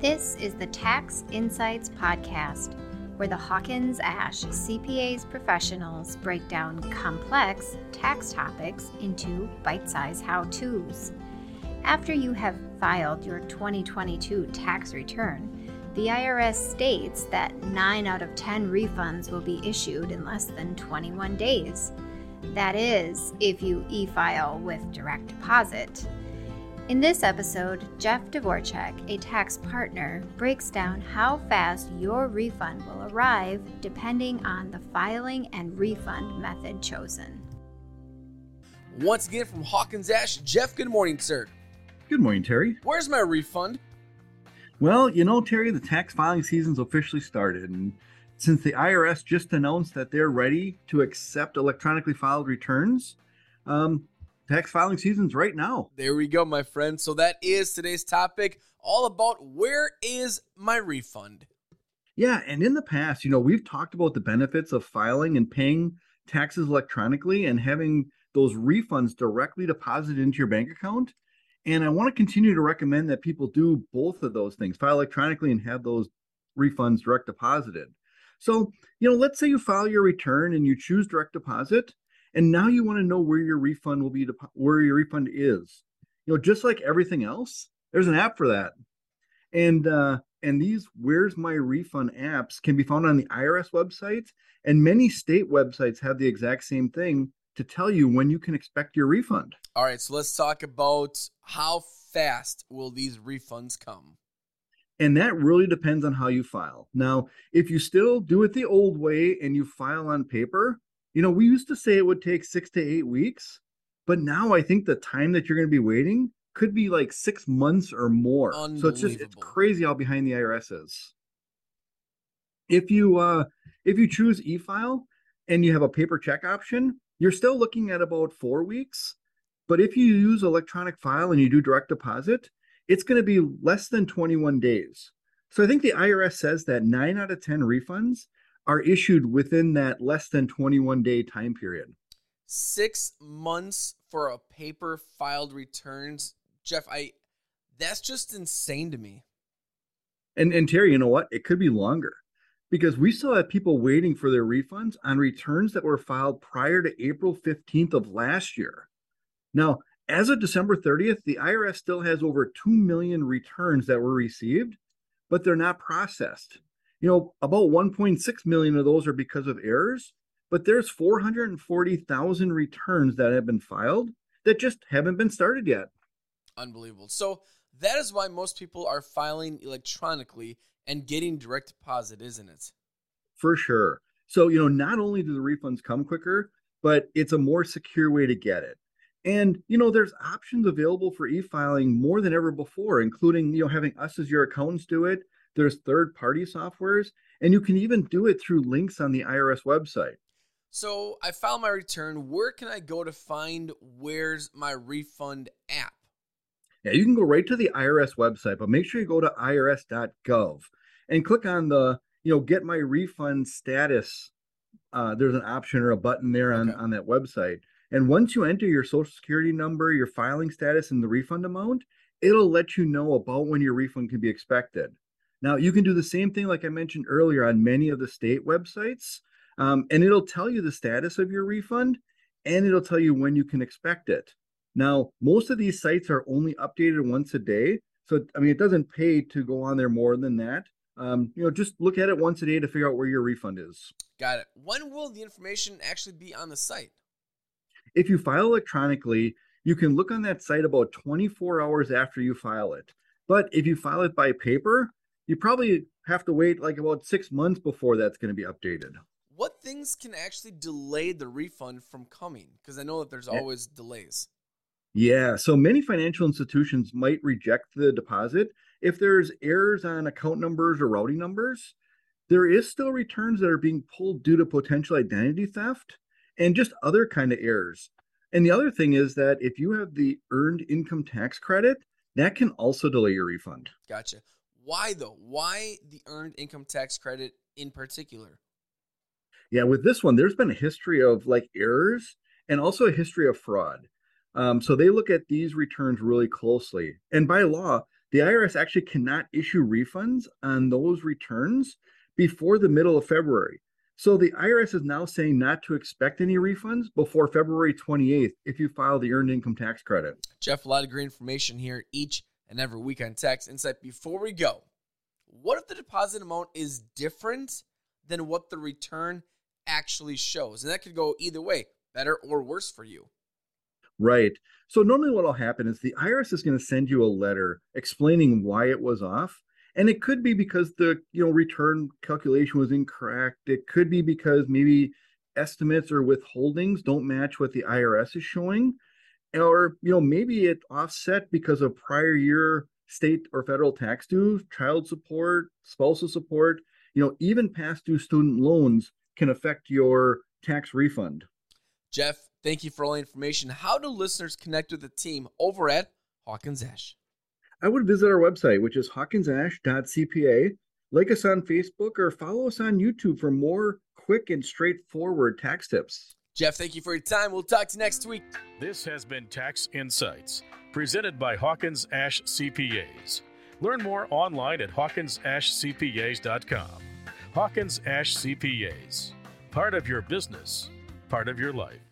This is the Tax Insights Podcast, where the Hawkins Ash CPAs professionals break down complex tax topics into bite sized how to's. After you have filed your 2022 tax return, the IRS states that 9 out of 10 refunds will be issued in less than 21 days. That is, if you e file with direct deposit. In this episode, Jeff Dvorak, a tax partner, breaks down how fast your refund will arrive depending on the filing and refund method chosen. Once again from Hawkins Ash, Jeff, good morning, sir. Good morning, Terry. Where's my refund? Well, you know, Terry, the tax filing season's officially started. And since the IRS just announced that they're ready to accept electronically filed returns, um, tax filing season's right now. There we go, my friend. So that is today's topic, all about where is my refund? Yeah, and in the past, you know, we've talked about the benefits of filing and paying taxes electronically and having those refunds directly deposited into your bank account. And I want to continue to recommend that people do both of those things, file electronically and have those refunds direct deposited. So, you know, let's say you file your return and you choose direct deposit and now you want to know where your refund will be where your refund is. You know just like everything else there's an app for that. And uh and these where's my refund apps can be found on the irs website and many state websites have the exact same thing to tell you when you can expect your refund. All right so let's talk about how fast will these refunds come? And that really depends on how you file. Now, if you still do it the old way and you file on paper, you know, we used to say it would take six to eight weeks, but now I think the time that you're going to be waiting could be like six months or more. So it's just it's crazy how behind the IRS is. If you uh if you choose e-file and you have a paper check option, you're still looking at about four weeks. But if you use electronic file and you do direct deposit, it's going to be less than 21 days. So I think the IRS says that nine out of 10 refunds are issued within that less than 21 day time period. Six months for a paper filed returns. Jeff, I that's just insane to me. And and Terry, you know what? It could be longer because we still have people waiting for their refunds on returns that were filed prior to April 15th of last year. Now, as of December 30th, the IRS still has over 2 million returns that were received, but they're not processed you know, about 1.6 million of those are because of errors, but there's 440,000 returns that have been filed that just haven't been started yet. Unbelievable. So that is why most people are filing electronically and getting direct deposit, isn't it? For sure. So, you know, not only do the refunds come quicker, but it's a more secure way to get it. And, you know, there's options available for e-filing more than ever before, including, you know, having us as your accountants do it, there's third party softwares, and you can even do it through links on the IRS website. So I filed my return. Where can I go to find where's my refund app? Yeah, you can go right to the IRS website, but make sure you go to irs.gov and click on the, you know, get my refund status. Uh, there's an option or a button there on, okay. on that website. And once you enter your social security number, your filing status, and the refund amount, it'll let you know about when your refund can be expected. Now, you can do the same thing, like I mentioned earlier, on many of the state websites, um, and it'll tell you the status of your refund and it'll tell you when you can expect it. Now, most of these sites are only updated once a day. So, I mean, it doesn't pay to go on there more than that. Um, you know, just look at it once a day to figure out where your refund is. Got it. When will the information actually be on the site? If you file electronically, you can look on that site about 24 hours after you file it. But if you file it by paper, you probably have to wait like about six months before that's going to be updated. What things can actually delay the refund from coming? Because I know that there's always delays. Yeah, so many financial institutions might reject the deposit if there's errors on account numbers or routing numbers. There is still returns that are being pulled due to potential identity theft and just other kind of errors. And the other thing is that if you have the earned income tax credit, that can also delay your refund. Gotcha. Why though? Why the earned income tax credit in particular? Yeah, with this one, there's been a history of like errors and also a history of fraud. Um, so they look at these returns really closely. And by law, the IRS actually cannot issue refunds on those returns before the middle of February. So the IRS is now saying not to expect any refunds before February 28th if you file the earned income tax credit. Jeff, a lot of great information here each and every week on Tax Insight. Before we go, what if the deposit amount is different than what the return actually shows? And that could go either way, better or worse for you. Right. So normally what will happen is the IRS is going to send you a letter explaining why it was off and it could be because the you know return calculation was incorrect it could be because maybe estimates or withholdings don't match what the irs is showing or you know maybe it offset because of prior year state or federal tax dues child support spousal support you know even past due student loans can affect your tax refund jeff thank you for all the information how do listeners connect with the team over at hawkins ash I would visit our website, which is hawkinsash.cpa. Like us on Facebook or follow us on YouTube for more quick and straightforward tax tips. Jeff, thank you for your time. We'll talk to you next week. This has been Tax Insights, presented by Hawkins Ash CPAs. Learn more online at hawkinsashcpas.com. Hawkins Ash CPAs, part of your business, part of your life.